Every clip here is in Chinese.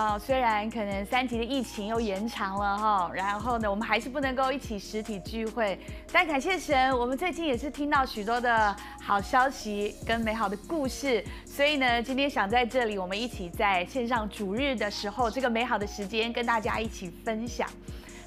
啊，虽然可能三级的疫情又延长了哈，然后呢，我们还是不能够一起实体聚会，但感谢神，我们最近也是听到许多的好消息跟美好的故事，所以呢，今天想在这里，我们一起在线上主日的时候，这个美好的时间跟大家一起分享。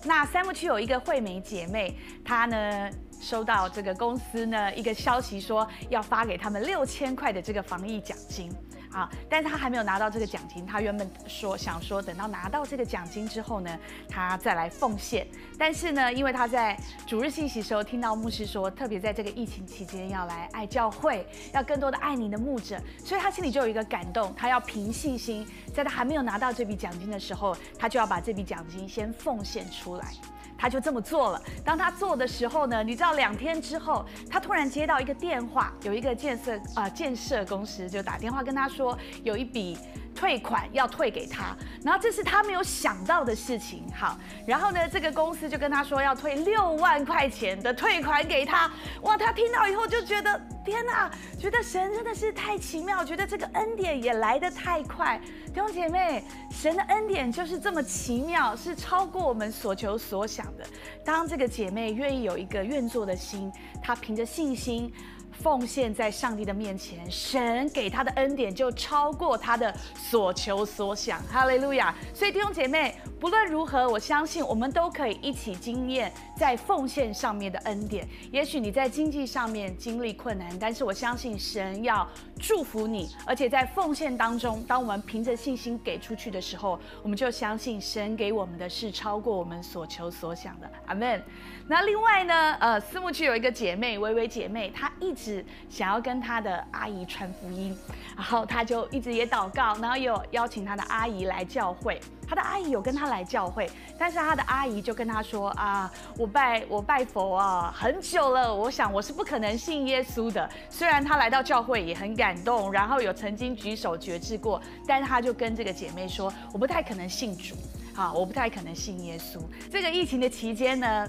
那三木区有一个惠美姐妹，她呢收到这个公司呢一个消息，说要发给他们六千块的这个防疫奖金。啊！但是他还没有拿到这个奖金，他原本说想说等到拿到这个奖金之后呢，他再来奉献。但是呢，因为他在主日信息时候听到牧师说，特别在这个疫情期间要来爱教会，要更多的爱你的牧者，所以他心里就有一个感动，他要凭信心，在他还没有拿到这笔奖金的时候，他就要把这笔奖金先奉献出来。他就这么做了。当他做的时候呢，你知道两天之后，他突然接到一个电话，有一个建设啊建设公司就打电话跟他说，有一笔退款要退给他。然后这是他没有想到的事情。好，然后呢，这个公司就跟他说要退六万块钱的退款给他。哇，他听到以后就觉得天哪，觉得神真的是太奇妙，觉得这个恩典也来得太快。弟兄姐妹，神的恩典就是这么奇妙，是超过我们所求所想的。当这个姐妹愿意有一个愿做的心，她凭着信心。奉献在上帝的面前，神给他的恩典就超过他的所求所想。哈利路亚！所以弟兄姐妹，不论如何，我相信我们都可以一起经验在奉献上面的恩典。也许你在经济上面经历困难，但是我相信神要祝福你，而且在奉献当中，当我们凭着信心给出去的时候，我们就相信神给我们的是超过我们所求所想的。阿门。那另外呢，呃，私募区有一个姐妹，微微姐妹，她一直想要跟她的阿姨传福音，然后她就一直也祷告，然后有邀请她的阿姨来教会。她的阿姨有跟她来教会，但是她的阿姨就跟她说啊，我拜我拜佛啊很久了，我想我是不可能信耶稣的。虽然她来到教会也很感动，然后有曾经举手决志过，但是她就跟这个姐妹说，我不太可能信主，啊，我不太可能信耶稣。这个疫情的期间呢？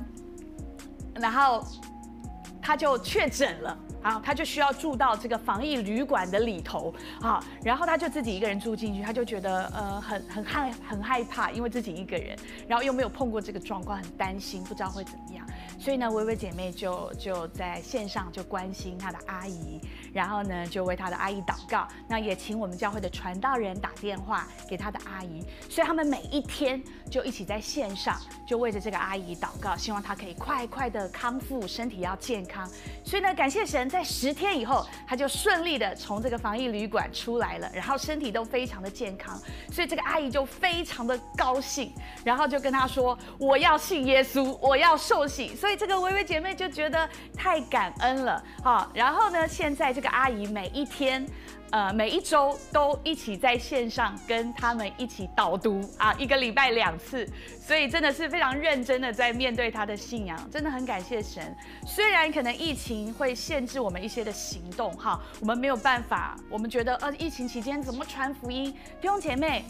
然后他就确诊了，啊，他就需要住到这个防疫旅馆的里头，啊，然后他就自己一个人住进去，他就觉得呃很很害很害怕，因为自己一个人，然后又没有碰过这个状况，很担心，不知道会怎么样。所以呢，微微姐妹就就在线上就关心她的阿姨，然后呢就为他的阿姨祷告。那也请我们教会的传道人打电话给他的阿姨。所以他们每一天就一起在线上，就为着这个阿姨祷告，希望她可以快快的康复，身体要健康。所以呢，感谢神，在十天以后，她就顺利的从这个防疫旅馆出来了，然后身体都非常的健康。所以这个阿姨就非常的高兴，然后就跟她说：“我要信耶稣，我要受洗。”所以。这个微微姐妹就觉得太感恩了，好，然后呢，现在这阿姨每一天，呃，每一周都一起在线上跟他们一起导读啊，一个礼拜两次，所以真的是非常认真的在面对他的信仰，真的很感谢神。虽然可能疫情会限制我们一些的行动，哈，我们没有办法，我们觉得呃，疫情期间怎么传福音，弟兄姐妹。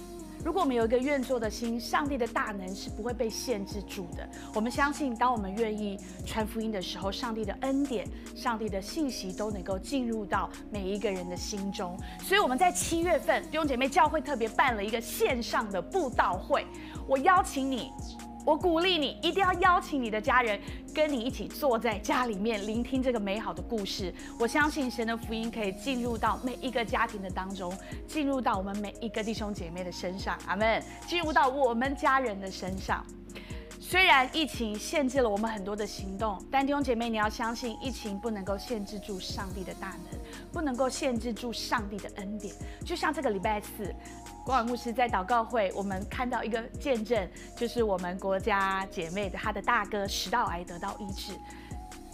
如果我们有一个愿做的心，上帝的大能是不会被限制住的。我们相信，当我们愿意传福音的时候，上帝的恩典、上帝的信息都能够进入到每一个人的心中。所以我们在七月份，弟兄姐妹教会特别办了一个线上的布道会，我邀请你。我鼓励你一定要邀请你的家人跟你一起坐在家里面聆听这个美好的故事。我相信神的福音可以进入到每一个家庭的当中，进入到我们每一个弟兄姐妹的身上。阿门。进入到我们家人的身上。虽然疫情限制了我们很多的行动，但弟兄姐妹你要相信，疫情不能够限制住上帝的大能，不能够限制住上帝的恩典。就像这个礼拜四。光尔牧师在祷告会，我们看到一个见证，就是我们国家姐妹的她的大哥食道癌得到医治。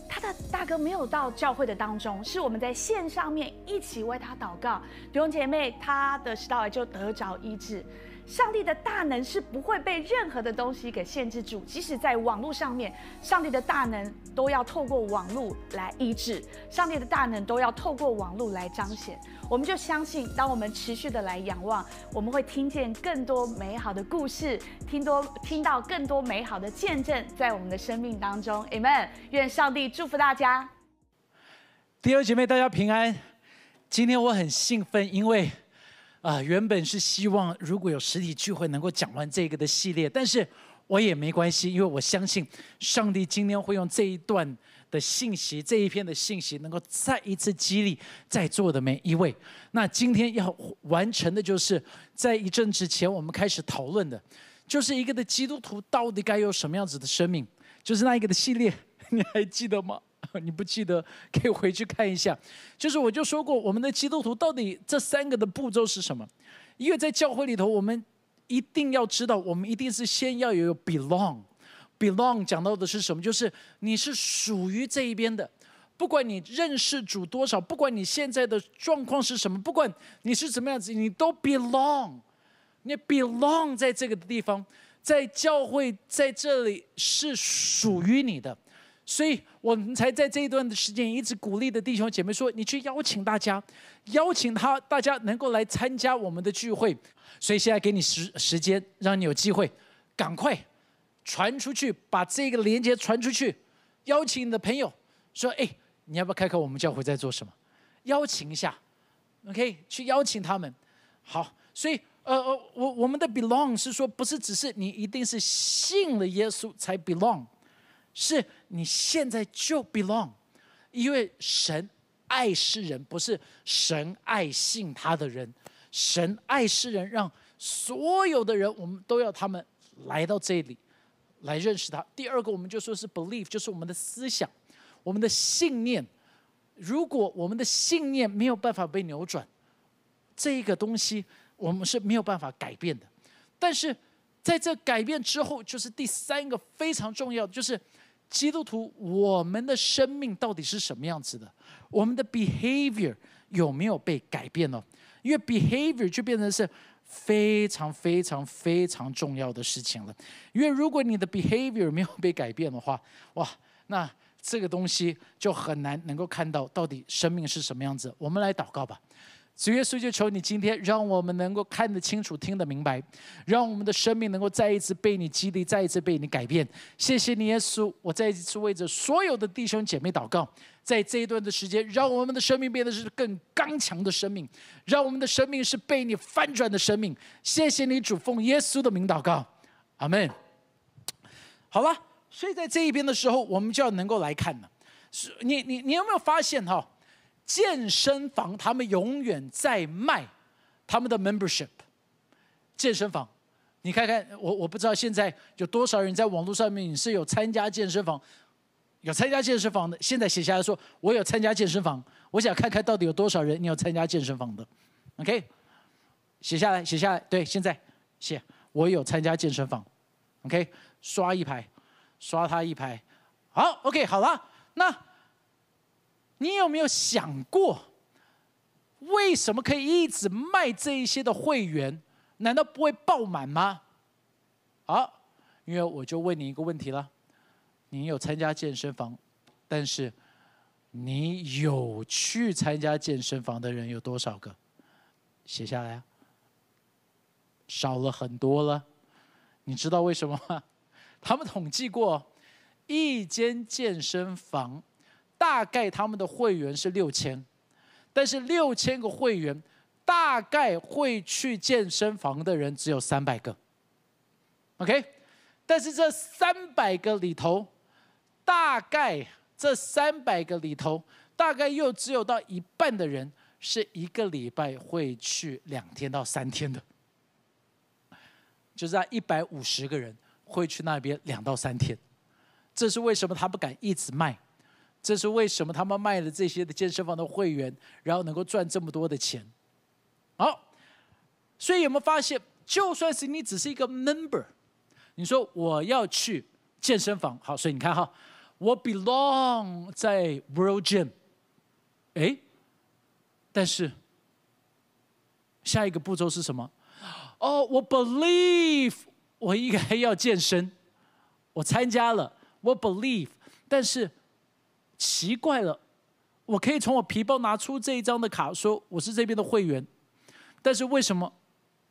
她的大哥没有到教会的当中，是我们在线上面一起为他祷告。弟兄姐妹，他的食道癌就得着医治。上帝的大能是不会被任何的东西给限制住，即使在网络上面，上帝的大能都要透过网络来医治，上帝的大能都要透过网络来彰显。我们就相信，当我们持续的来仰望，我们会听见更多美好的故事，听多听到更多美好的见证在我们的生命当中。Amen。愿上帝祝福大家。第二姐妹，大家平安。今天我很兴奋，因为啊，原本是希望如果有实体聚会能够讲完这个的系列，但是我也没关系，因为我相信上帝今天会用这一段的信息，这一篇的信息，能够再一次激励在座的每一位。那今天要完成的就是，在一阵之前我们开始讨论的，就是一个的基督徒到底该有什么样子的生命，就是那一个的系列，你还记得吗？你不记得可以回去看一下，就是我就说过，我们的基督徒到底这三个的步骤是什么？因为在教会里头，我们一定要知道，我们一定是先要有 belong，belong 讲到的是什么？就是你是属于这一边的，不管你认识主多少，不管你现在的状况是什么，不管你是怎么样子，你都 belong，你 belong 在这个地方，在教会在这里是属于你的。所以我们才在这一段的时间一直鼓励的弟兄姐妹说：“你去邀请大家，邀请他，大家能够来参加我们的聚会。”所以现在给你时时间，让你有机会，赶快传出去，把这个链接传出去，邀请你的朋友说：“哎，你要不要看看我们教会在做什么？”邀请一下，OK，去邀请他们。好，所以呃呃，我我们的 belong 是说，不是只是你一定是信了耶稣才 belong。是你现在就 belong，因为神爱世人，不是神爱信他的人。神爱世人，让所有的人，我们都要他们来到这里，来认识他。第二个，我们就说是 believe，就是我们的思想，我们的信念。如果我们的信念没有办法被扭转，这个东西我们是没有办法改变的。但是在这改变之后，就是第三个非常重要，就是。基督徒，我们的生命到底是什么样子的？我们的 behavior 有没有被改变呢？因为 behavior 就变成是非常非常非常重要的事情了。因为如果你的 behavior 没有被改变的话，哇，那这个东西就很难能够看到到底生命是什么样子。我们来祷告吧。主耶稣，就求你今天让我们能够看得清楚、听得明白，让我们的生命能够再一次被你激励，再一次被你改变。谢谢你，耶稣！我再一次为着所有的弟兄姐妹祷告，在这一段的时间，让我们的生命变得是更刚强的生命，让我们的生命是被你翻转的生命。谢谢你，主，奉耶稣的名祷告，阿门。好了，所以在这一边的时候，我们就要能够来看了。你，你，你有没有发现哈？健身房，他们永远在卖他们的 membership。健身房，你看看我，我不知道现在有多少人在网络上面你是有参加健身房，有参加健身房的，现在写下来说我有参加健身房，我想看看到底有多少人你有参加健身房的，OK？写下来，写下来，对，现在写我有参加健身房，OK？刷一排，刷他一排，好，OK，好了，那。你有没有想过，为什么可以一直卖这一些的会员？难道不会爆满吗？好，因为我就问你一个问题了：你有参加健身房，但是你有去参加健身房的人有多少个？写下来啊，少了很多了。你知道为什么吗？他们统计过，一间健身房。大概他们的会员是六千，但是六千个会员，大概会去健身房的人只有三百个。OK，但是这三百个里头，大概这三百个里头，大概又只有到一半的人是一个礼拜会去两天到三天的，就是在一百五十个人会去那边两到三天。这是为什么他不敢一直卖？这是为什么他们卖了这些的健身房的会员，然后能够赚这么多的钱？好，所以有没有发现，就算是你只是一个 member，你说我要去健身房，好，所以你看哈，我 belong 在 World Gym，哎，但是下一个步骤是什么？哦，我 believe 我应该要健身，我参加了，我 believe，但是。奇怪了，我可以从我皮包拿出这一张的卡，说我是这边的会员，但是为什么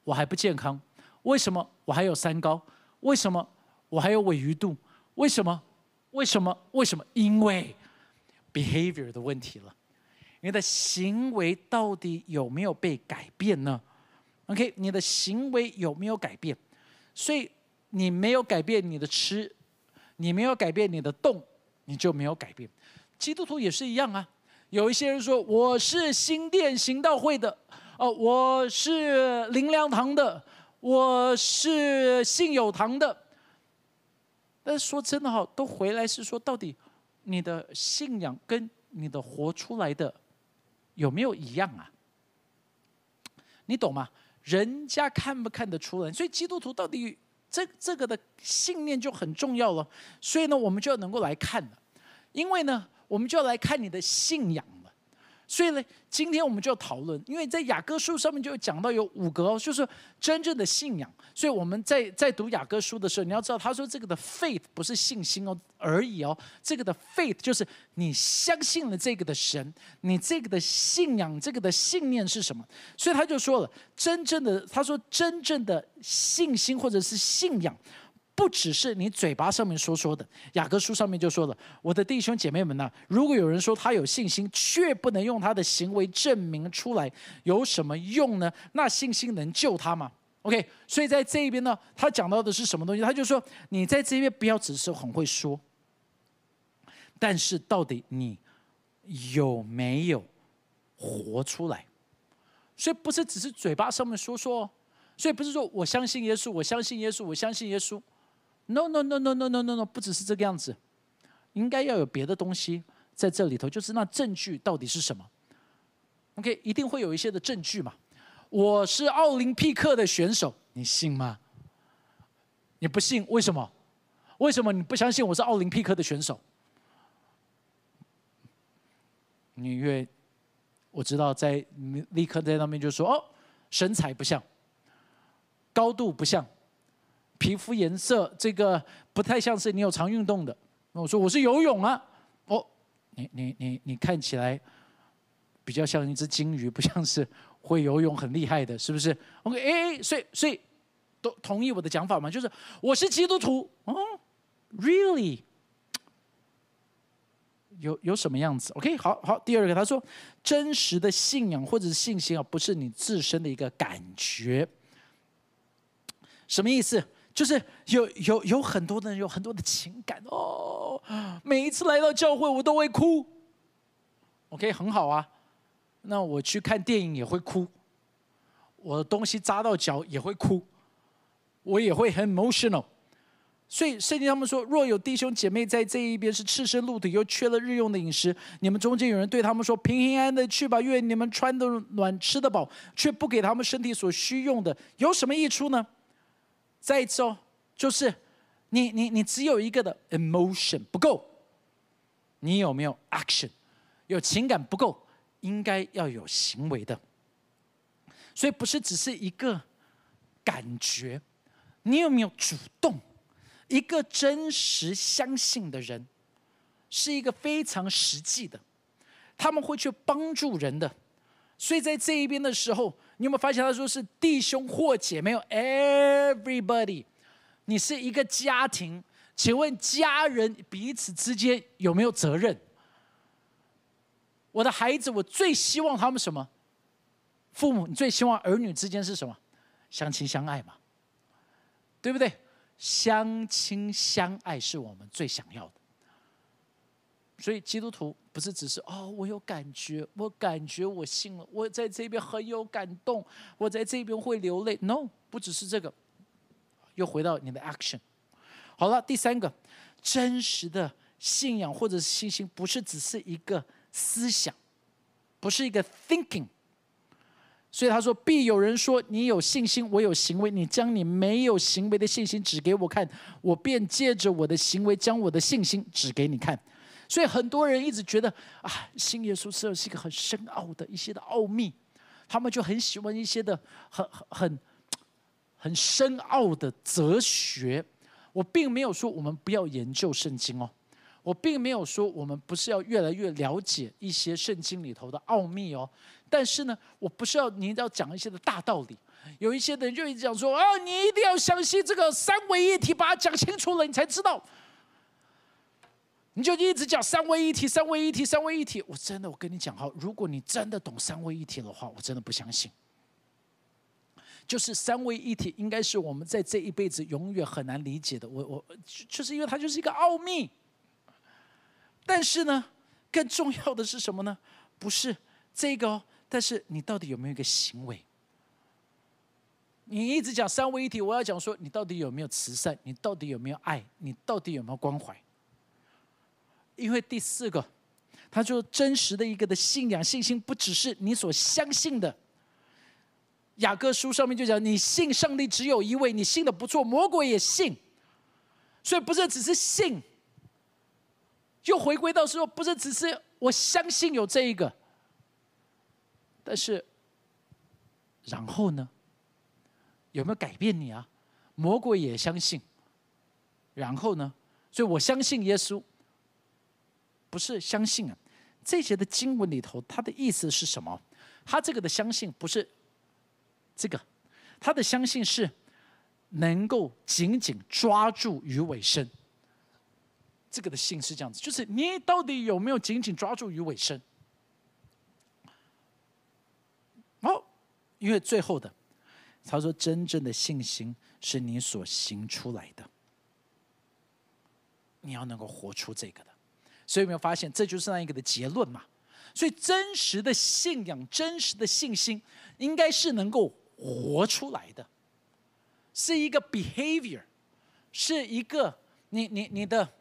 我还不健康？为什么我还有三高？为什么我还有尾鱼肚？为什么？为什么？为什么？因为 behavior 的问题了，你的行为到底有没有被改变呢？OK，你的行为有没有改变？所以你没有改变你的吃，你没有改变你的动，你就没有改变。基督徒也是一样啊。有一些人说我是新店行道会的，哦，我是灵粮堂的，我是信友堂的。但是说真的哈，都回来是说，到底你的信仰跟你的活出来的有没有一样啊？你懂吗？人家看不看得出来？所以基督徒到底这这个的信念就很重要了。所以呢，我们就要能够来看了，因为呢，我们就要来看你的信仰了。所以呢，今天我们就要讨论，因为在雅各书上面就讲到有五个哦，就是真正的信仰。所以我们在在读雅各书的时候，你要知道，他说这个的 faith 不是信心哦而已哦，这个的 faith 就是你相信了这个的神，你这个的信仰，这个的信念是什么？所以他就说了，真正的他说真正的信心或者是信仰。不只是你嘴巴上面说说的，雅各书上面就说了：“我的弟兄姐妹们呐，如果有人说他有信心，却不能用他的行为证明出来，有什么用呢？那信心能救他吗？”OK，所以在这一边呢，他讲到的是什么东西？他就说：“你在这边不要只是很会说，但是到底你有没有活出来？所以不是只是嘴巴上面说说，所以不是说我相信耶稣，我相信耶稣，我相信耶稣。” No no no no no no no no，不只是这个样子，应该要有别的东西在这里头，就是那证据到底是什么？OK，一定会有一些的证据嘛。我是奥林匹克的选手，你信吗？你不信？为什么？为什么你不相信我是奥林匹克的选手？你因为我知道在立刻在那边就说哦，身材不像，高度不像。皮肤颜色这个不太像是你有常运动的。我说我是游泳啊，哦，你你你你看起来比较像一只金鱼，不像是会游泳很厉害的，是不是？OK，哎，所以所以都同意我的讲法吗？就是我是基督徒，哦，Really，有有什么样子？OK，好好，第二个他说，真实的信仰或者是信心啊，不是你自身的一个感觉，什么意思？就是有有有很多的人有很多的情感哦，每一次来到教会我都会哭。OK，很好啊，那我去看电影也会哭，我的东西扎到脚也会哭，我也会很 emotional。所以圣经他们说，若有弟兄姐妹在这一边是赤身露体，又缺了日用的饮食，你们中间有人对他们说：“平平安安的去吧，愿你们穿的暖，吃得饱，却不给他们身体所需用的，有什么益处呢？”再一次哦，就是你你你只有一个的 emotion 不够，你有没有 action？有情感不够，应该要有行为的。所以不是只是一个感觉，你有没有主动？一个真实相信的人，是一个非常实际的，他们会去帮助人的。所以在这一边的时候。你有没有发现他说是弟兄或姐妹？Everybody，你是一个家庭，请问家人彼此之间有没有责任？我的孩子，我最希望他们什么？父母，你最希望儿女之间是什么？相亲相爱嘛，对不对？相亲相爱是我们最想要的。所以基督徒不是只是哦，我有感觉，我感觉我信了，我在这边很有感动，我在这边会流泪。No，不只是这个，又回到你的 action。好了，第三个，真实的信仰或者是信心，不是只是一个思想，不是一个 thinking。所以他说，必有人说你有信心，我有行为，你将你没有行为的信心指给我看，我便借着我的行为将我的信心指给你看。所以很多人一直觉得啊，新耶稣是是一个很深奥的一些的奥秘，他们就很喜欢一些的很很很很深奥的哲学。我并没有说我们不要研究圣经哦，我并没有说我们不是要越来越了解一些圣经里头的奥秘哦。但是呢，我不是要您要讲一些的大道理。有一些人就一直讲说啊，你一定要相信这个三位一体，把它讲清楚了，你才知道。你就一直讲三位一体，三位一体，三位一体。我真的，我跟你讲哈，如果你真的懂三位一体的话，我真的不相信。就是三位一体，应该是我们在这一辈子永远很难理解的。我我就是因为它就是一个奥秘。但是呢，更重要的是什么呢？不是这个哦，但是你到底有没有一个行为？你一直讲三位一体，我要讲说你到底有没有慈善？你到底有没有爱？你到底有没有关怀？因为第四个，他说真实的一个的信仰信心，不只是你所相信的。雅各书上面就讲，你信上帝只有一位，你信的不错，魔鬼也信，所以不是只是信。又回归到说，不是只是我相信有这一个，但是，然后呢？有没有改变你啊？魔鬼也相信，然后呢？所以我相信耶稣，不是相信啊。这些的经文里头，它的意思是什么？他这个的相信不是这个，他的相信是能够紧紧抓住鱼尾生。这个的信是这样子，就是你到底有没有紧紧抓住鱼尾生？哦，因为最后的，他说真正的信心是你所行出来的，你要能够活出这个的。所以有没有发现，这就是那一个的结论嘛？所以真实的信仰、真实的信心，应该是能够活出来的，是一个 behavior，是一个你你你的。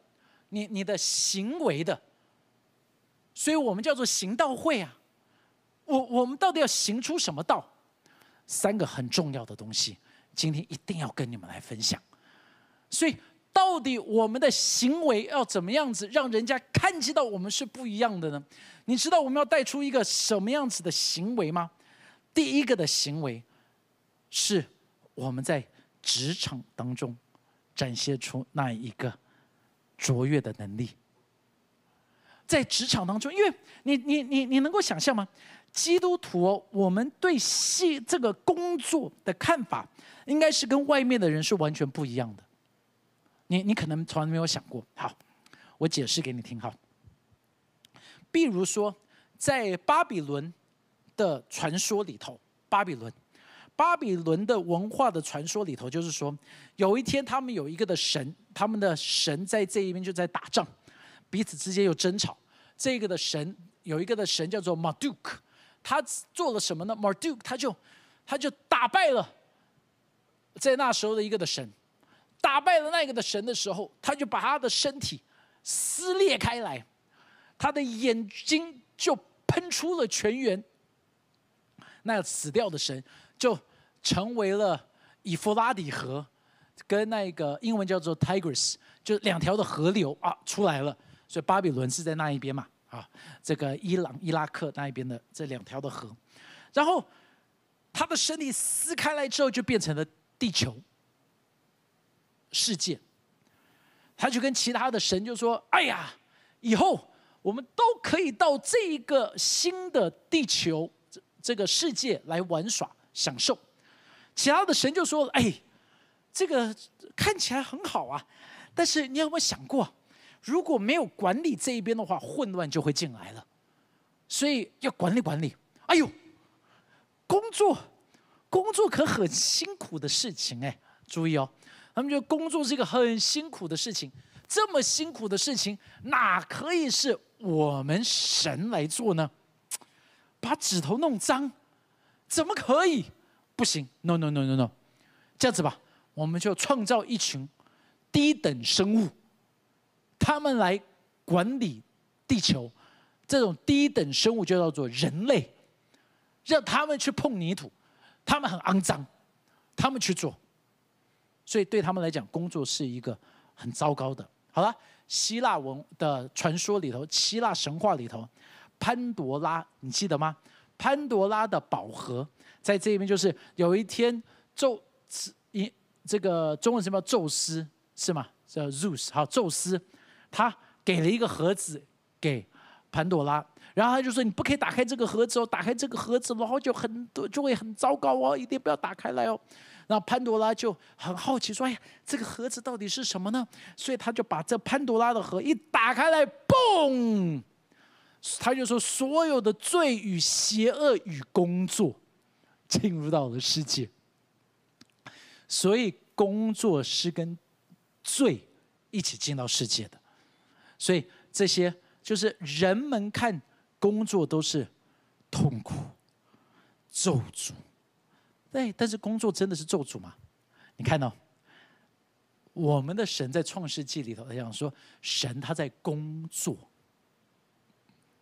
你你的行为的，所以我们叫做行道会啊。我我们到底要行出什么道？三个很重要的东西，今天一定要跟你们来分享。所以，到底我们的行为要怎么样子，让人家看见到我们是不一样的呢？你知道我们要带出一个什么样子的行为吗？第一个的行为，是我们在职场当中展现出那一个。卓越的能力，在职场当中，因为你你你你能够想象吗？基督徒，我们对戏这个工作的看法，应该是跟外面的人是完全不一样的。你你可能从来没有想过。好，我解释给你听哈。比如说，在巴比伦的传说里头，巴比伦。巴比伦的文化的传说里头，就是说，有一天他们有一个的神，他们的神在这一边就在打仗，彼此之间有争吵。这个的神有一个的神叫做 Marduk，他做了什么呢？Marduk 他就他就打败了在那时候的一个的神，打败了那个的神的时候，他就把他的身体撕裂开来，他的眼睛就喷出了泉源，那死掉的神就。成为了以弗拉底河，跟那个英文叫做 Tigris，就两条的河流啊出来了。所以巴比伦是在那一边嘛，啊，这个伊朗、伊拉克那一边的这两条的河，然后他的身体撕开来之后，就变成了地球世界。他就跟其他的神就说：“哎呀，以后我们都可以到这一个新的地球这这个世界来玩耍享受。”其他的神就说：“哎，这个看起来很好啊，但是你有没有想过，如果没有管理这一边的话，混乱就会进来了。所以要管理管理。哎呦，工作，工作可很辛苦的事情哎，注意哦，他们觉得工作是一个很辛苦的事情，这么辛苦的事情，哪可以是我们神来做呢？把指头弄脏，怎么可以？”不行，no no no no no，这样子吧，我们就创造一群低等生物，他们来管理地球。这种低等生物就叫做人类，让他们去碰泥土，他们很肮脏，他们去做。所以对他们来讲，工作是一个很糟糕的。好了，希腊文的传说里头，希腊神话里头，潘多拉，你记得吗？潘多拉的宝盒。在这边就是有一天，宙斯一这个中文什么宙斯是吗？叫 Zeus 好，宙斯他给了一个盒子给潘多拉，然后他就说你不可以打开这个盒子哦，打开这个盒子然后就很多就会很糟糕哦，一定不要打开来哦。那潘多拉就很好奇说，哎呀，这个盒子到底是什么呢？所以他就把这潘多拉的盒一打开来，嘣，他就说所有的罪与邪恶与工作。进入到了世界，所以工作是跟罪一起进到世界的。所以这些就是人们看工作都是痛苦、咒诅。对，但是工作真的是咒诅吗？你看到我们的神在创世纪里头，他讲说，神他在工作。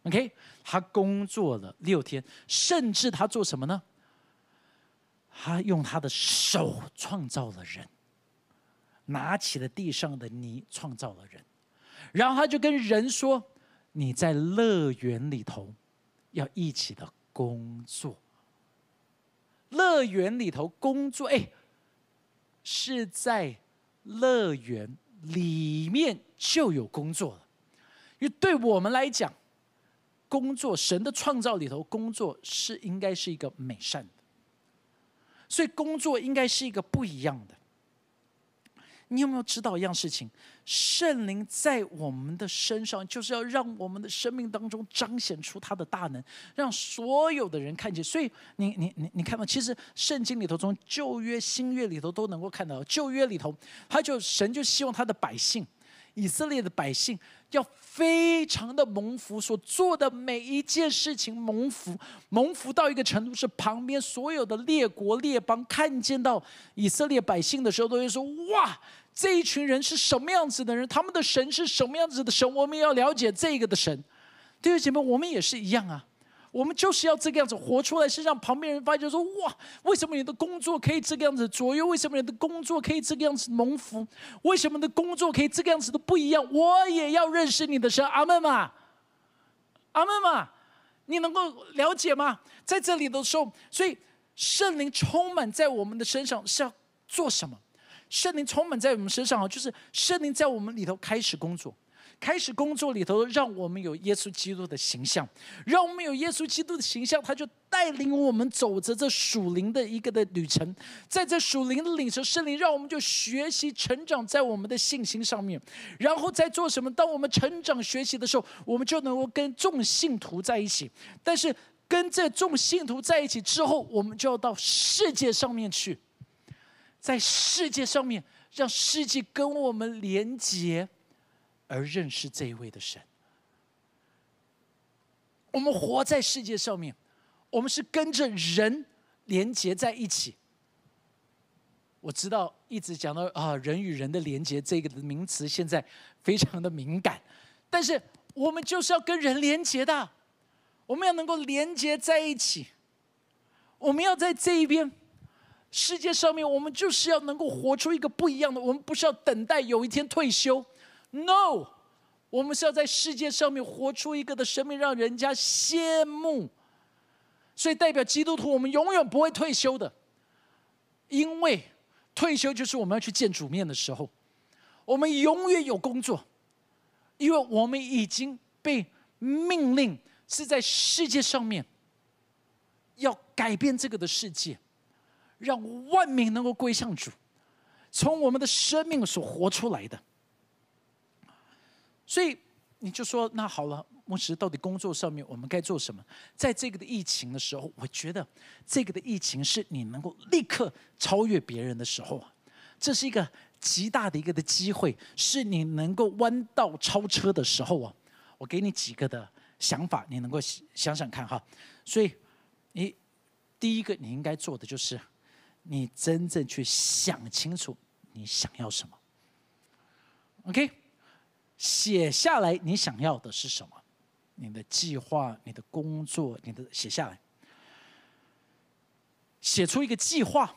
OK，他工作了六天，甚至他做什么呢？他用他的手创造了人，拿起了地上的泥创造了人，然后他就跟人说：“你在乐园里头要一起的工作。乐园里头工作，哎，是在乐园里面就有工作了，因为对我们来讲。”工作，神的创造里头，工作是应该是一个美善的，所以工作应该是一个不一样的。你有没有知道一样事情？圣灵在我们的身上，就是要让我们的生命当中彰显出他的大能，让所有的人看见。所以，你你你你看到，其实圣经里头，从旧约、新约里头都能够看到，旧约里头，他就神就希望他的百姓。以色列的百姓要非常的蒙福，所做的每一件事情蒙福，蒙福到一个程度，是旁边所有的列国列邦看见到以色列百姓的时候，都会说：哇，这一群人是什么样子的人？他们的神是什么样子的神？我们要了解这个的神。弟兄姐妹，我们也是一样啊。我们就是要这个样子活出来，是让旁边人发觉说：哇，为什么你的工作可以这个样子左右？为什么你的工作可以这个样子蒙福？为什么你的工作可以这个样子都不一样？我也要认识你的神，阿门嘛，阿门嘛，你能够了解吗？在这里的时候，所以圣灵充满在我们的身上是要做什么？圣灵充满在我们身上啊，就是圣灵在我们里头开始工作。开始工作里头，让我们有耶稣基督的形象，让我们有耶稣基督的形象，他就带领我们走着这属灵的一个的旅程。在这属灵的领受圣灵，让我们就学习成长在我们的信心上面。然后在做什么？当我们成长学习的时候，我们就能够跟众信徒在一起。但是跟这众信徒在一起之后，我们就要到世界上面去，在世界上面让世界跟我们连结。而认识这一位的神，我们活在世界上面，我们是跟着人连接在一起。我知道一直讲到啊，人与人的连接这个名词现在非常的敏感，但是我们就是要跟人连接的，我们要能够连接在一起，我们要在这一边世界上面，我们就是要能够活出一个不一样的。我们不是要等待有一天退休。No，我们是要在世界上面活出一个的生命，让人家羡慕。所以代表基督徒，我们永远不会退休的，因为退休就是我们要去见主面的时候。我们永远有工作，因为我们已经被命令是在世界上面要改变这个的世界，让万民能够归向主，从我们的生命所活出来的。所以你就说，那好了，牧师，到底工作上面我们该做什么？在这个的疫情的时候，我觉得这个的疫情是你能够立刻超越别人的时候啊，这是一个极大的一个的机会，是你能够弯道超车的时候啊。我给你几个的想法，你能够想想看哈。所以你第一个你应该做的就是，你真正去想清楚你想要什么。OK。写下来，你想要的是什么？你的计划、你的工作、你的写下来，写出一个计划，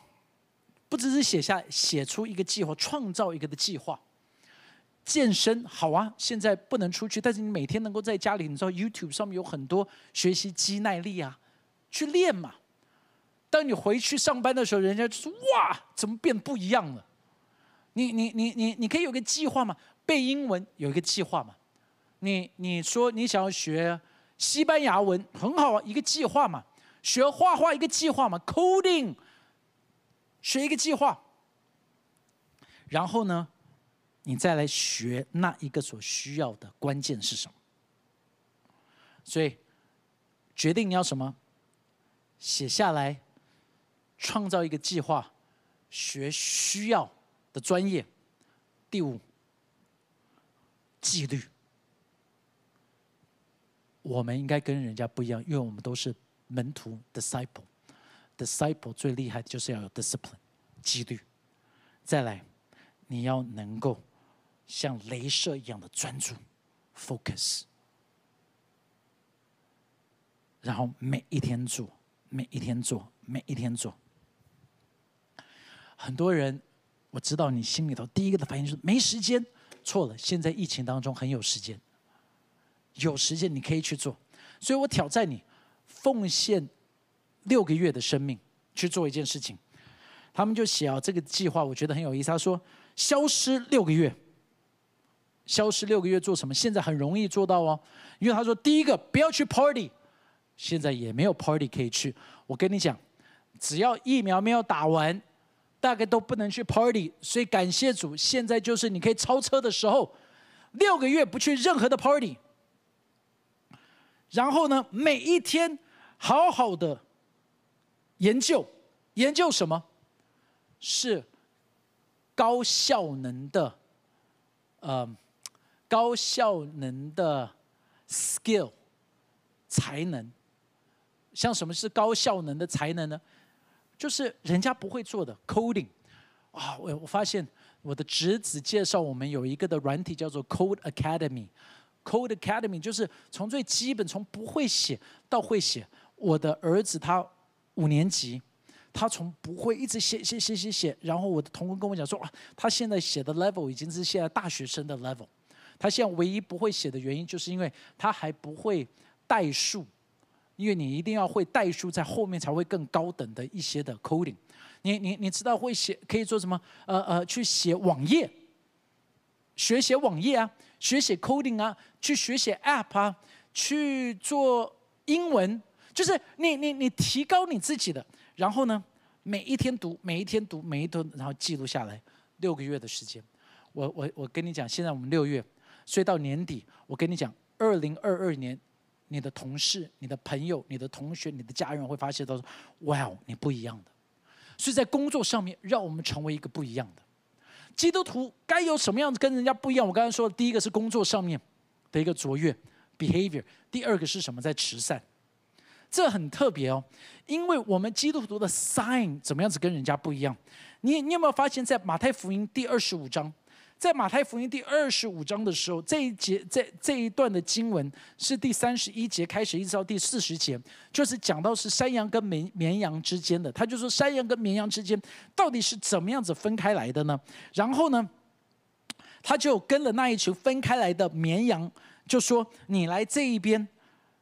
不只是写下，写出一个计划，创造一个的计划。健身好啊，现在不能出去，但是你每天能够在家里，你知道 YouTube 上面有很多学习肌耐力啊，去练嘛。当你回去上班的时候，人家就说：“哇，怎么变不一样了？”你你你你你可以有个计划嘛？背英文有一个计划嘛？你你说你想要学西班牙文，很好啊，一个计划嘛。学画画一个计划嘛，coding，学一个计划。然后呢，你再来学那一个所需要的关键是什么？所以决定你要什么，写下来，创造一个计划，学需要的专业。第五，纪律。我们应该跟人家不一样，因为我们都是门徒 （disciple）。disciple 最厉害的就是要有 discipline，纪律。再来，你要能够像镭射一样的专注 （focus），然后每一天做，每一天做，每一天做。很多人，我知道你心里头第一个的反应就是没时间。错了，现在疫情当中很有时间。有时间你可以去做，所以我挑战你，奉献六个月的生命去做一件事情。他们就写啊，这个计划我觉得很有意思。他说，消失六个月，消失六个月做什么？现在很容易做到哦，因为他说，第一个不要去 party，现在也没有 party 可以去。我跟你讲，只要疫苗没有打完，大概都不能去 party。所以感谢主，现在就是你可以超车的时候，六个月不去任何的 party。然后呢，每一天好好的研究，研究什么？是高效能的，呃，高效能的 skill 才能。像什么是高效能的才能呢？就是人家不会做的 coding。啊，我我发现我的侄子介绍我们有一个的软体叫做 Code Academy。Code Academy 就是从最基本，从不会写到会写。我的儿子他五年级，他从不会一直写写写写写，然后我的同工跟我讲说，啊，他现在写的 level 已经是现在大学生的 level。他现在唯一不会写的原因，就是因为他还不会代数，因为你一定要会代数，在后面才会更高等的一些的 coding。你你你知道会写可以做什么？呃呃，去写网页，学写网页啊。学写 coding 啊，去学写 app 啊，去做英文，就是你你你提高你自己的，然后呢，每一天读，每一天读，每一天，然后记录下来，六个月的时间。我我我跟你讲，现在我们六月，所以到年底，我跟你讲，二零二二年，你的同事、你的朋友、你的同学、你的家人会发现到说，哇，你不一样的。所以在工作上面，让我们成为一个不一样的。基督徒该有什么样子跟人家不一样？我刚才说的，第一个是工作上面的一个卓越 behavior，第二个是什么？在慈善，这很特别哦，因为我们基督徒的 sign 怎么样子跟人家不一样？你你有没有发现，在马太福音第二十五章？在马太福音第二十五章的时候，这一节这这一段的经文是第三十一节开始，一直到第四十节，就是讲到是山羊跟绵绵羊之间的。他就说，山羊跟绵羊之间到底是怎么样子分开来的呢？然后呢，他就跟了那一群分开来的绵羊，就说：“你来这一边。”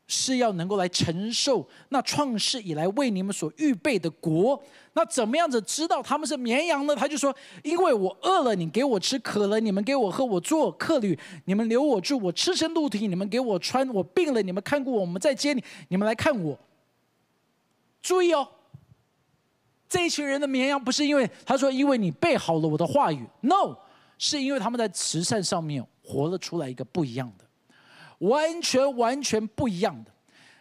是要能够来承受那创世以来为你们所预备的国。那怎么样子知道他们是绵羊呢？他就说：因为我饿了，你给我吃；渴了，你们给我喝；我做客旅，你们留我住；我赤身露体，你们给我穿；我病了，你们看过我我们在接你，你们来看我。注意哦，这一群人的绵羊不是因为他说因为你背好了我的话语，no，是因为他们在慈善上面活了出来一个不一样的。完全完全不一样的，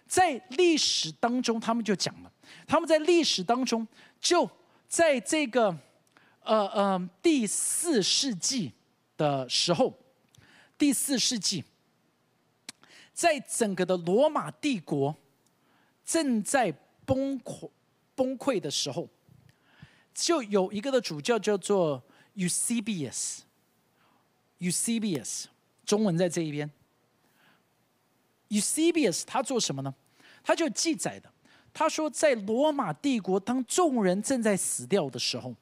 在历史当中，他们就讲了，他们在历史当中，就在这个呃呃第四世纪的时候，第四世纪，在整个的罗马帝国正在崩溃崩溃的时候，就有一个的主教叫做 Eusebius，Eusebius，中文在这一边。Eusebius 他做什么呢？他就记载的，他说在罗马帝国，当众人正在死掉的时候，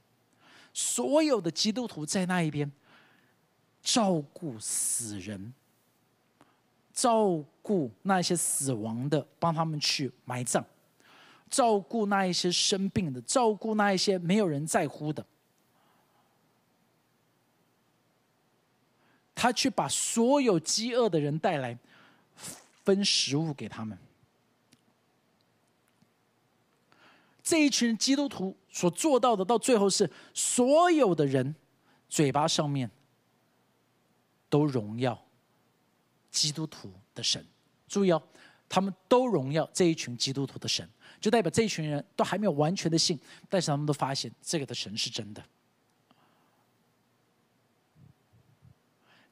所有的基督徒在那一边照顾死人，照顾那些死亡的，帮他们去埋葬，照顾那一些生病的，照顾那一些没有人在乎的，他去把所有饥饿的人带来。分食物给他们，这一群基督徒所做到的，到最后是所有的人嘴巴上面都荣耀基督徒的神。注意哦，他们都荣耀这一群基督徒的神，就代表这一群人都还没有完全的信，但是他们都发现这个的神是真的。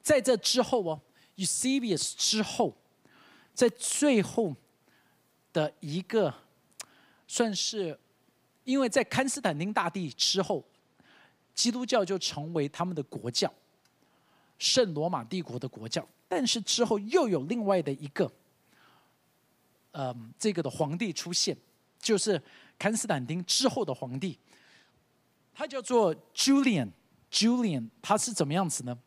在这之后哦，Eusebius 之后，在最后的一个算是，因为在康斯坦丁大帝之后，基督教就成为他们的国教，圣罗马帝国的国教。但是之后又有另外的一个，呃，这个的皇帝出现，就是康斯坦丁之后的皇帝，他叫做 Julian。Julian 他是怎么样子呢？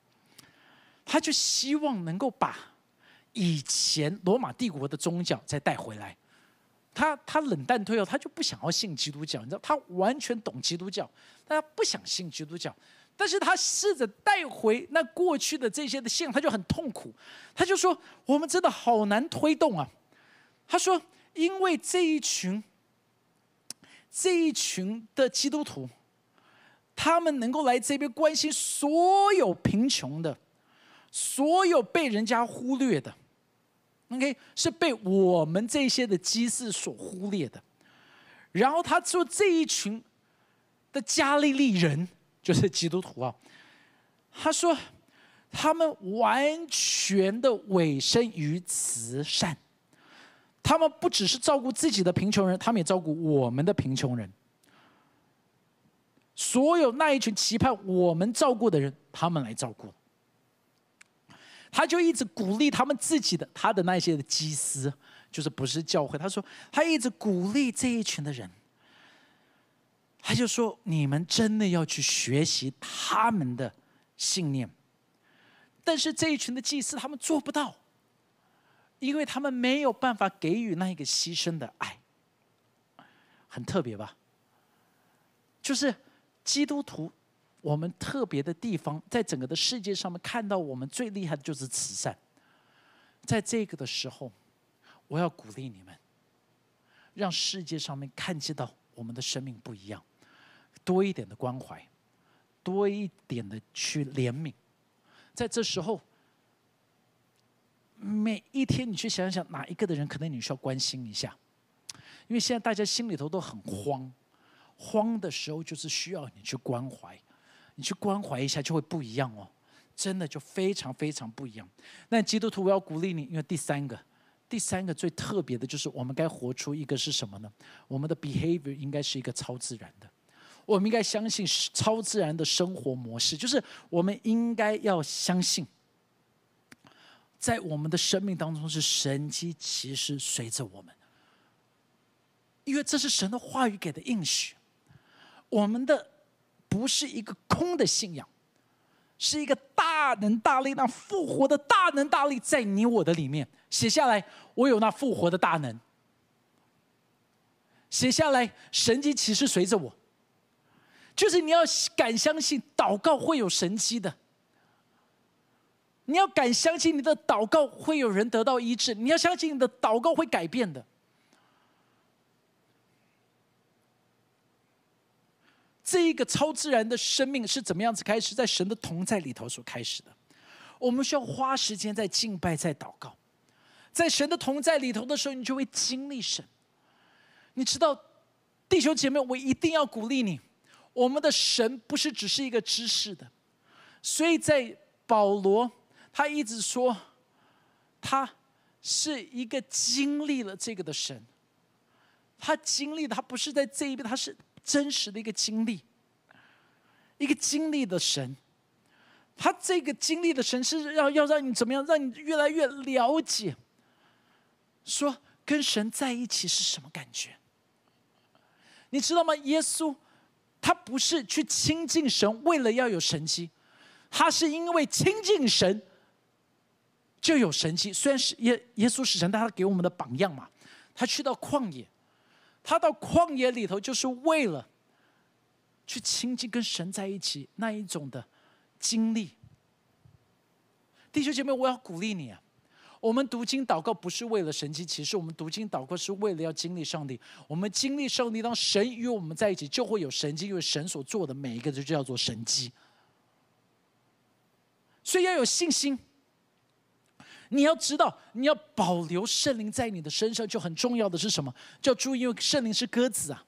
他就希望能够把以前罗马帝国的宗教再带回来。他他冷淡退后，他就不想要信基督教。你知道，他完全懂基督教，他不想信基督教。但是他试着带回那过去的这些的信，他就很痛苦。他就说：“我们真的好难推动啊。”他说：“因为这一群这一群的基督徒，他们能够来这边关心所有贫穷的。”所有被人家忽略的，OK，是被我们这些的机士所忽略的。然后他说这一群的加利利人就是基督徒啊，他说他们完全的委身于慈善，他们不只是照顾自己的贫穷人，他们也照顾我们的贫穷人。所有那一群期盼我们照顾的人，他们来照顾。他就一直鼓励他们自己的他的那些的祭司，就是不是教会。他说他一直鼓励这一群的人，他就说你们真的要去学习他们的信念。但是这一群的祭司他们做不到，因为他们没有办法给予那一个牺牲的爱，很特别吧？就是基督徒。我们特别的地方，在整个的世界上面看到我们最厉害的就是慈善。在这个的时候，我要鼓励你们，让世界上面看见到我们的生命不一样，多一点的关怀，多一点的去怜悯。在这时候，每一天你去想想哪一个的人，可能你需要关心一下，因为现在大家心里头都很慌，慌的时候就是需要你去关怀。你去关怀一下，就会不一样哦，真的就非常非常不一样。那基督徒，我要鼓励你，因为第三个，第三个最特别的就是我们该活出一个是什么呢？我们的 behavior 应该是一个超自然的，我们应该相信超自然的生活模式，就是我们应该要相信，在我们的生命当中是神机其实随着我们，因为这是神的话语给的应许，我们的。不是一个空的信仰，是一个大能大力、那复活的大能大力在你我的里面。写下来，我有那复活的大能。写下来，神迹启示随着我。就是你要敢相信，祷告会有神迹的。你要敢相信，你的祷告会有人得到医治。你要相信，你的祷告会改变的。这一个超自然的生命是怎么样子开始？在神的同在里头所开始的。我们需要花时间在敬拜、在祷告，在神的同在里头的时候，你就会经历神。你知道，弟兄姐妹，我一定要鼓励你。我们的神不是只是一个知识的，所以在保罗他一直说，他是一个经历了这个的神。他经历的，他不是在这一边，他是。真实的一个经历，一个经历的神，他这个经历的神是要要让你怎么样，让你越来越了解，说跟神在一起是什么感觉？你知道吗？耶稣他不是去亲近神，为了要有神迹，他是因为亲近神就有神迹。虽然是耶耶稣是神，但他给我们的榜样嘛，他去到旷野。他到旷野里头，就是为了去亲近跟神在一起那一种的经历。弟兄姐妹，我要鼓励你啊！我们读经祷告不是为了神迹其实，我们读经祷告是为了要经历上帝。我们经历上帝，当神与我们在一起，就会有神迹，因为神所做的每一个就叫做神迹。所以要有信心。你要知道，你要保留圣灵在你的身上，就很重要的是什么？叫注意，因为圣灵是鸽子啊，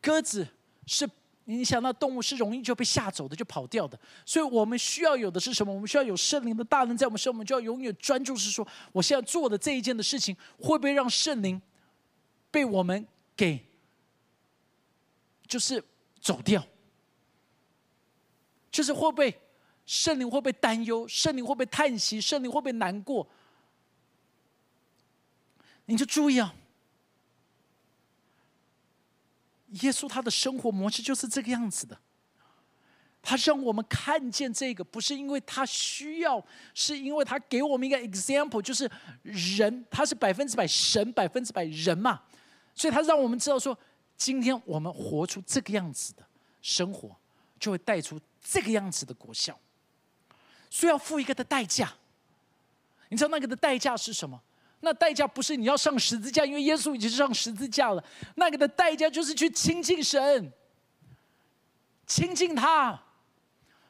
鸽子是你想到动物是容易就被吓走的，就跑掉的。所以我们需要有的是什么？我们需要有圣灵的大能在我们身，我们就要永远专注，是说我现在做的这一件的事情，会不会让圣灵被我们给就是走掉？就是会不会？圣灵会不会担忧？圣灵会不会叹息？圣灵会不会难过？你就注意啊！耶稣他的生活模式就是这个样子的。他让我们看见这个，不是因为他需要，是因为他给我们一个 example，就是人他是百分之百神，百分之百人嘛，所以他让我们知道说，今天我们活出这个样子的生活，就会带出这个样子的果效。需要付一个的代价，你知道那个的代价是什么？那代价不是你要上十字架，因为耶稣已经上十字架了。那个的代价就是去亲近神，亲近他。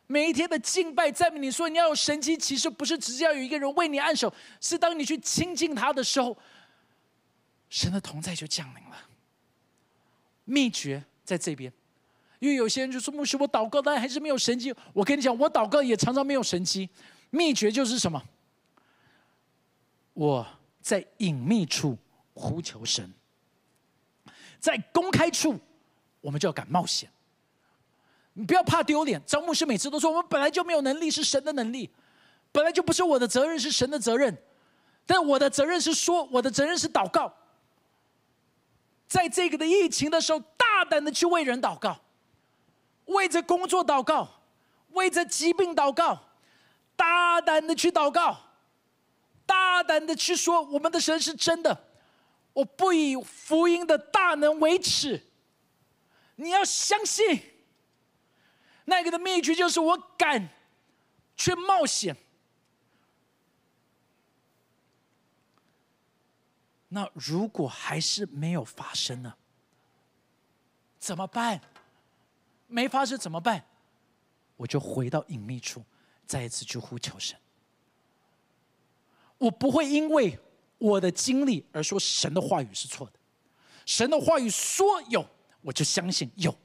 每一天的敬拜赞美，你说你要有神迹，其实不是只是要有一个人为你按手，是当你去亲近他的时候，神的同在就降临了。秘诀在这边。因为有些人就说：“牧师，我祷告，但还是没有神迹。”我跟你讲，我祷告也常常没有神迹。秘诀就是什么？我在隐秘处呼求神，在公开处，我们就要敢冒险。你不要怕丢脸。张牧师每次都说：“我们本来就没有能力，是神的能力；本来就不是我的责任，是神的责任。但我的责任是说，我的责任是祷告。在这个的疫情的时候，大胆的去为人祷告。”为着工作祷告，为着疾病祷告，大胆的去祷告，大胆的去说我们的神是真的。我不以福音的大能为耻，你要相信。那个的秘诀就是我敢去冒险。那如果还是没有发生呢？怎么办？没发生怎么办？我就回到隐秘处，再一次去呼求神。我不会因为我的经历而说神的话语是错的。神的话语说有，我就相信有，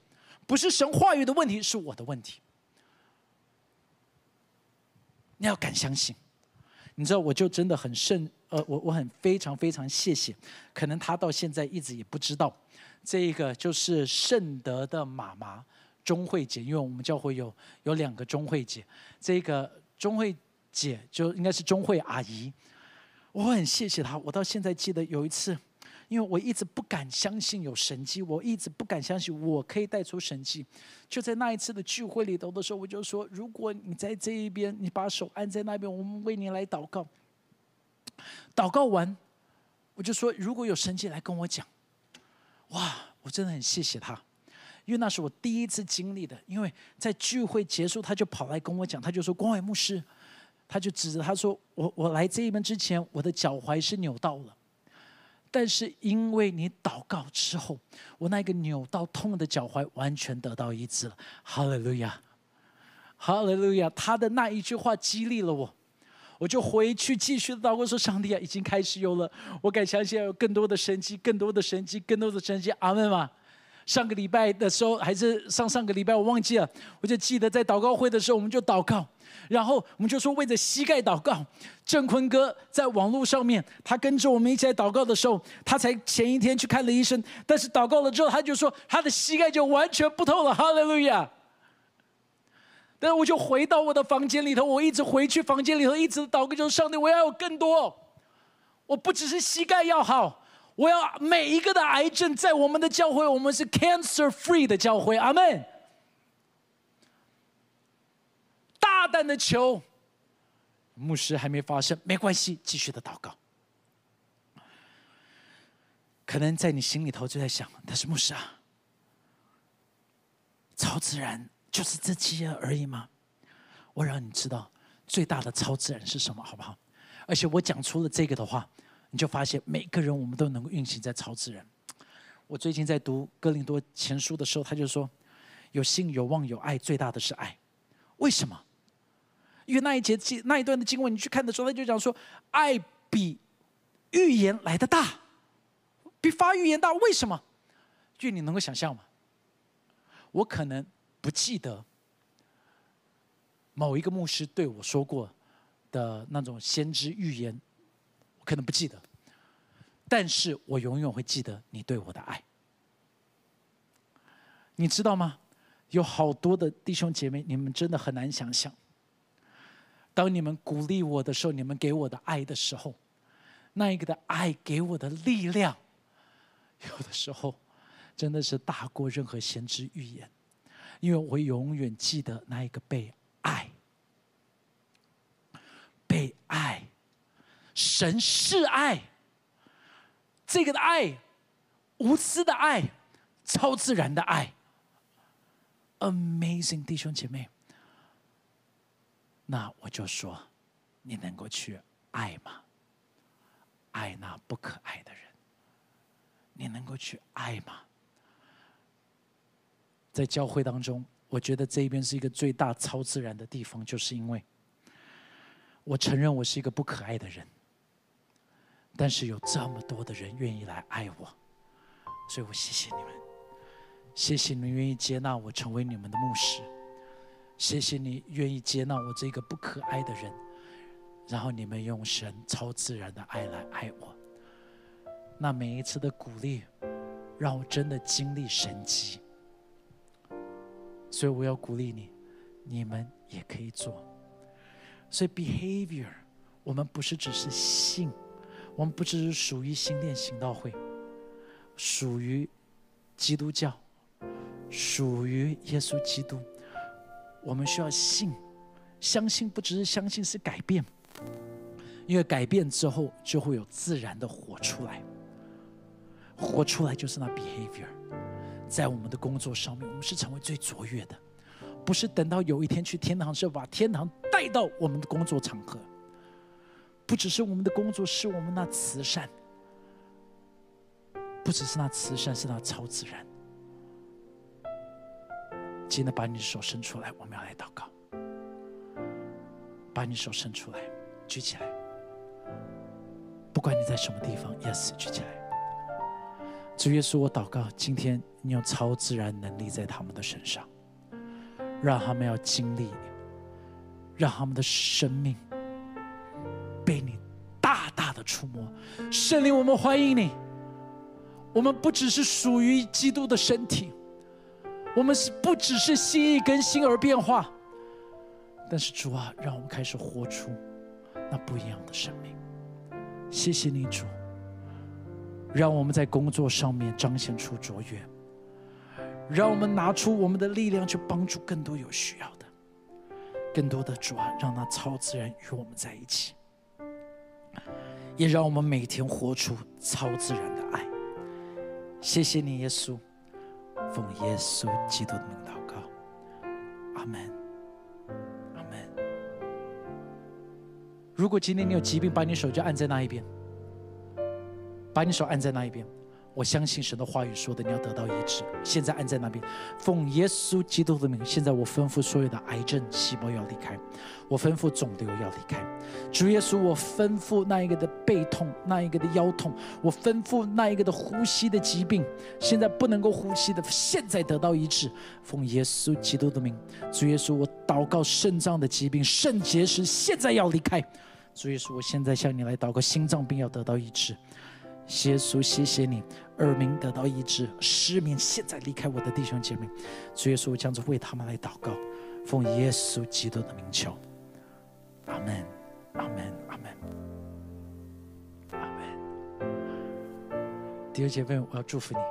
不是神话语的问题，是我的问题。你要敢相信。你知道，我就真的很慎，呃，我我很非常非常谢谢。可能他到现在一直也不知道，这个就是圣德的妈妈。钟慧姐，因为我们教会有有两个钟慧姐，这个钟慧姐就应该是钟慧阿姨。我很谢谢她，我到现在记得有一次，因为我一直不敢相信有神迹，我一直不敢相信我可以带出神迹。就在那一次的聚会里头的时候，我就说：如果你在这一边，你把手按在那边，我们为你来祷告。祷告完，我就说：如果有神迹来跟我讲，哇，我真的很谢谢他。因为那是我第一次经历的，因为在聚会结束，他就跑来跟我讲，他就说：“光伟牧师，他就指着他说，我我来这一门之前，我的脚踝是扭到了，但是因为你祷告之后，我那个扭到痛的脚踝完全得到医治了。哈利路亚，哈利路亚！他的那一句话激励了我，我就回去继续祷告说：上帝啊，已经开始有了，我敢相信要有更多的神迹，更多的神迹，更多的神迹。阿门嘛。”上个礼拜的时候，还是上上个礼拜，我忘记了。我就记得在祷告会的时候，我们就祷告，然后我们就说为着膝盖祷告。郑坤哥在网络上面，他跟着我们一起来祷告的时候，他才前一天去看了医生，但是祷告了之后，他就说他的膝盖就完全不痛了。哈利路亚！但是我就回到我的房间里头，我一直回去房间里头，一直祷告，就是上帝，我要有更多，我不只是膝盖要好。我要每一个的癌症在我们的教会，我们是 cancer free 的教会，阿门。大胆的求，牧师还没发生，没关系，继续的祷告。可能在你心里头就在想，但是牧师啊，超自然就是这些而已吗？我让你知道最大的超自然是什么，好不好？而且我讲出了这个的话。你就发现每个人我们都能够运行在超自然。我最近在读哥林多前书的时候，他就说：有信、有望、有爱，最大的是爱。为什么？因为那一节经那一段的经文，你去看的时候，他就讲说，爱比预言来的大，比发预言大。为什么？就你能够想象吗？我可能不记得某一个牧师对我说过的那种先知预言，可能不记得，但是我永远会记得你对我的爱。你知道吗？有好多的弟兄姐妹，你们真的很难想象。当你们鼓励我的时候，你们给我的爱的时候，那一个的爱给我的力量，有的时候真的是大过任何先知预言，因为我永远记得那一个被爱、被爱、神是爱，这个的爱，无私的爱，超自然的爱。Amazing 弟兄姐妹，那我就说，你能够去爱吗？爱那不可爱的人，你能够去爱吗？在教会当中，我觉得这一边是一个最大超自然的地方，就是因为我承认我是一个不可爱的人，但是有这么多的人愿意来爱我，所以我谢谢你们。谢谢你们愿意接纳我成为你们的牧师，谢谢你愿意接纳我这个不可爱的人，然后你们用神超自然的爱来爱我。那每一次的鼓励，让我真的经历神迹。所以我要鼓励你，你们也可以做。所以 behavior，我们不是只是信，我们不只是属于新店行道会，属于基督教。属于耶稣基督，我们需要信，相信不只是相信，是改变。因为改变之后，就会有自然的活出来。活出来就是那 behavior，在我们的工作上面，我们是成为最卓越的，不是等到有一天去天堂，是把天堂带到我们的工作场合。不只是我们的工作，是我们那慈善，不只是那慈善，是那超自然。记得把你的手伸出来，我们要来祷告。把你手伸出来，举起来。不管你在什么地方，yes，举起来。主耶稣，我祷告，今天你用超自然能力在他们的身上，让他们要经历，让他们的生命被你大大的触摸。圣灵，我们欢迎你。我们不只是属于基督的身体。我们是不只是心意更新而变化，但是主啊，让我们开始活出那不一样的生命。谢谢你，主，让我们在工作上面彰显出卓越，让我们拿出我们的力量去帮助更多有需要的，更多的主啊，让那超自然与我们在一起，也让我们每天活出超自然的爱。谢谢你，耶稣。奉耶稣基督的名祷告，阿门，阿门。如果今天你有疾病，把你手就按在那一边，把你手按在那一边。我相信神的话语说的，你要得到医治。现在按在那边，奉耶稣基督的名。现在我吩咐所有的癌症细胞要离开，我吩咐肿瘤要离开。主耶稣，我吩咐那一个的背痛，那一个的腰痛，我吩咐那一个的呼吸的疾病，现在不能够呼吸的，现在得到医治。奉耶稣基督的名，主耶稣，我祷告肾脏的疾病、肾结石现在要离开。主耶稣，我现在向你来祷告，心脏病要得到医治。耶稣，谢谢你，耳鸣得到医治，失眠现在离开我的弟兄姐妹。主耶稣，我将子为他们来祷告，奉耶稣基督的名求。阿门，阿门，阿门，阿门。弟兄姐妹，我要祝福你。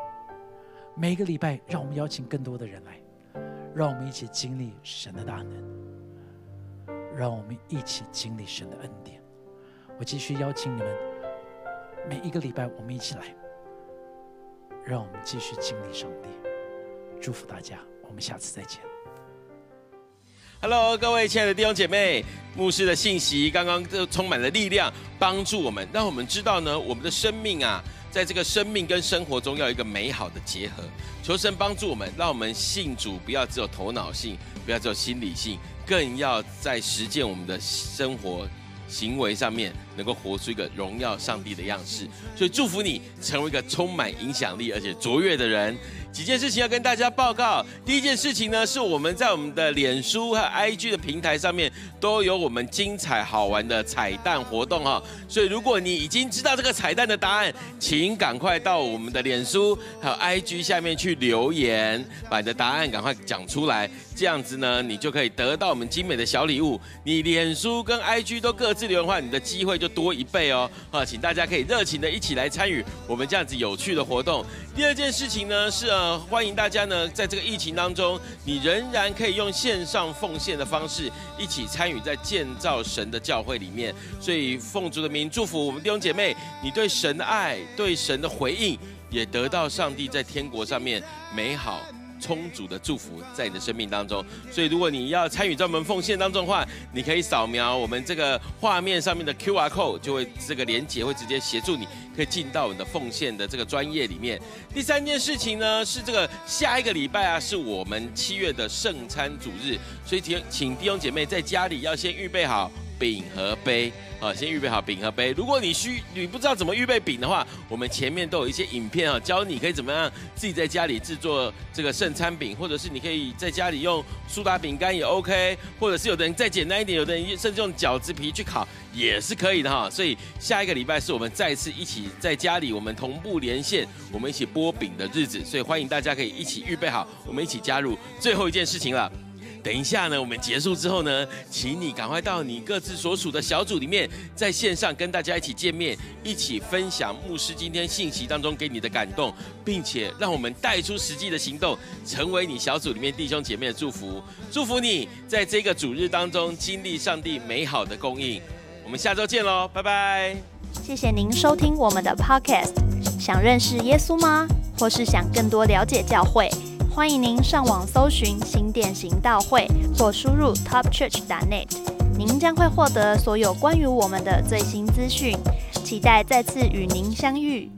每个礼拜，让我们邀请更多的人来，让我们一起经历神的大能，让我们一起经历神的恩典。我继续邀请你们。每一个礼拜，我们一起来，让我们继续经历上帝。祝福大家，我们下次再见。Hello，各位亲爱的弟兄姐妹，牧师的信息刚刚都充满了力量，帮助我们，让我们知道呢，我们的生命啊。在这个生命跟生活中要有一个美好的结合。求神帮助我们，让我们信主不要只有头脑性，不要只有心理性，更要在实践我们的生活行为上面，能够活出一个荣耀上帝的样式。所以祝福你成为一个充满影响力而且卓越的人。几件事情要跟大家报告。第一件事情呢，是我们在我们的脸书和 IG 的平台上面都有我们精彩好玩的彩蛋活动哈。所以如果你已经知道这个彩蛋的答案，请赶快到我们的脸书还有 IG 下面去留言，把你的答案赶快讲出来。这样子呢，你就可以得到我们精美的小礼物。你脸书跟 IG 都各自留言的话，你的机会就多一倍哦。啊，请大家可以热情的一起来参与我们这样子有趣的活动。第二件事情呢，是呃，欢迎大家呢，在这个疫情当中，你仍然可以用线上奉献的方式，一起参与在建造神的教会里面。所以奉主的名祝福我们弟兄姐妹，你对神的爱，对神的回应，也得到上帝在天国上面美好。充足的祝福在你的生命当中，所以如果你要参与专门奉献当中的话，你可以扫描我们这个画面上面的 Q R code，就会这个连接会直接协助你，可以进到我们的奉献的这个专业里面。第三件事情呢，是这个下一个礼拜啊，是我们七月的圣餐主日，所以请请弟兄姐妹在家里要先预备好。饼和杯，啊，先预备好饼和杯。如果你需你不知道怎么预备饼的话，我们前面都有一些影片啊，教你可以怎么样自己在家里制作这个圣餐饼，或者是你可以在家里用苏打饼干也 OK，或者是有的人再简单一点，有的人甚至用饺子皮去烤也是可以的哈。所以下一个礼拜是我们再次一起在家里，我们同步连线，我们一起剥饼的日子，所以欢迎大家可以一起预备好，我们一起加入。最后一件事情了。等一下呢，我们结束之后呢，请你赶快到你各自所属的小组里面，在线上跟大家一起见面，一起分享牧师今天信息当中给你的感动，并且让我们带出实际的行动，成为你小组里面弟兄姐妹的祝福。祝福你在这个主日当中经历上帝美好的供应。我们下周见喽，拜拜！谢谢您收听我们的 Podcast。想认识耶稣吗？或是想更多了解教会？欢迎您上网搜寻新店行道会，或输入 topchurch.net，您将会获得所有关于我们的最新资讯。期待再次与您相遇。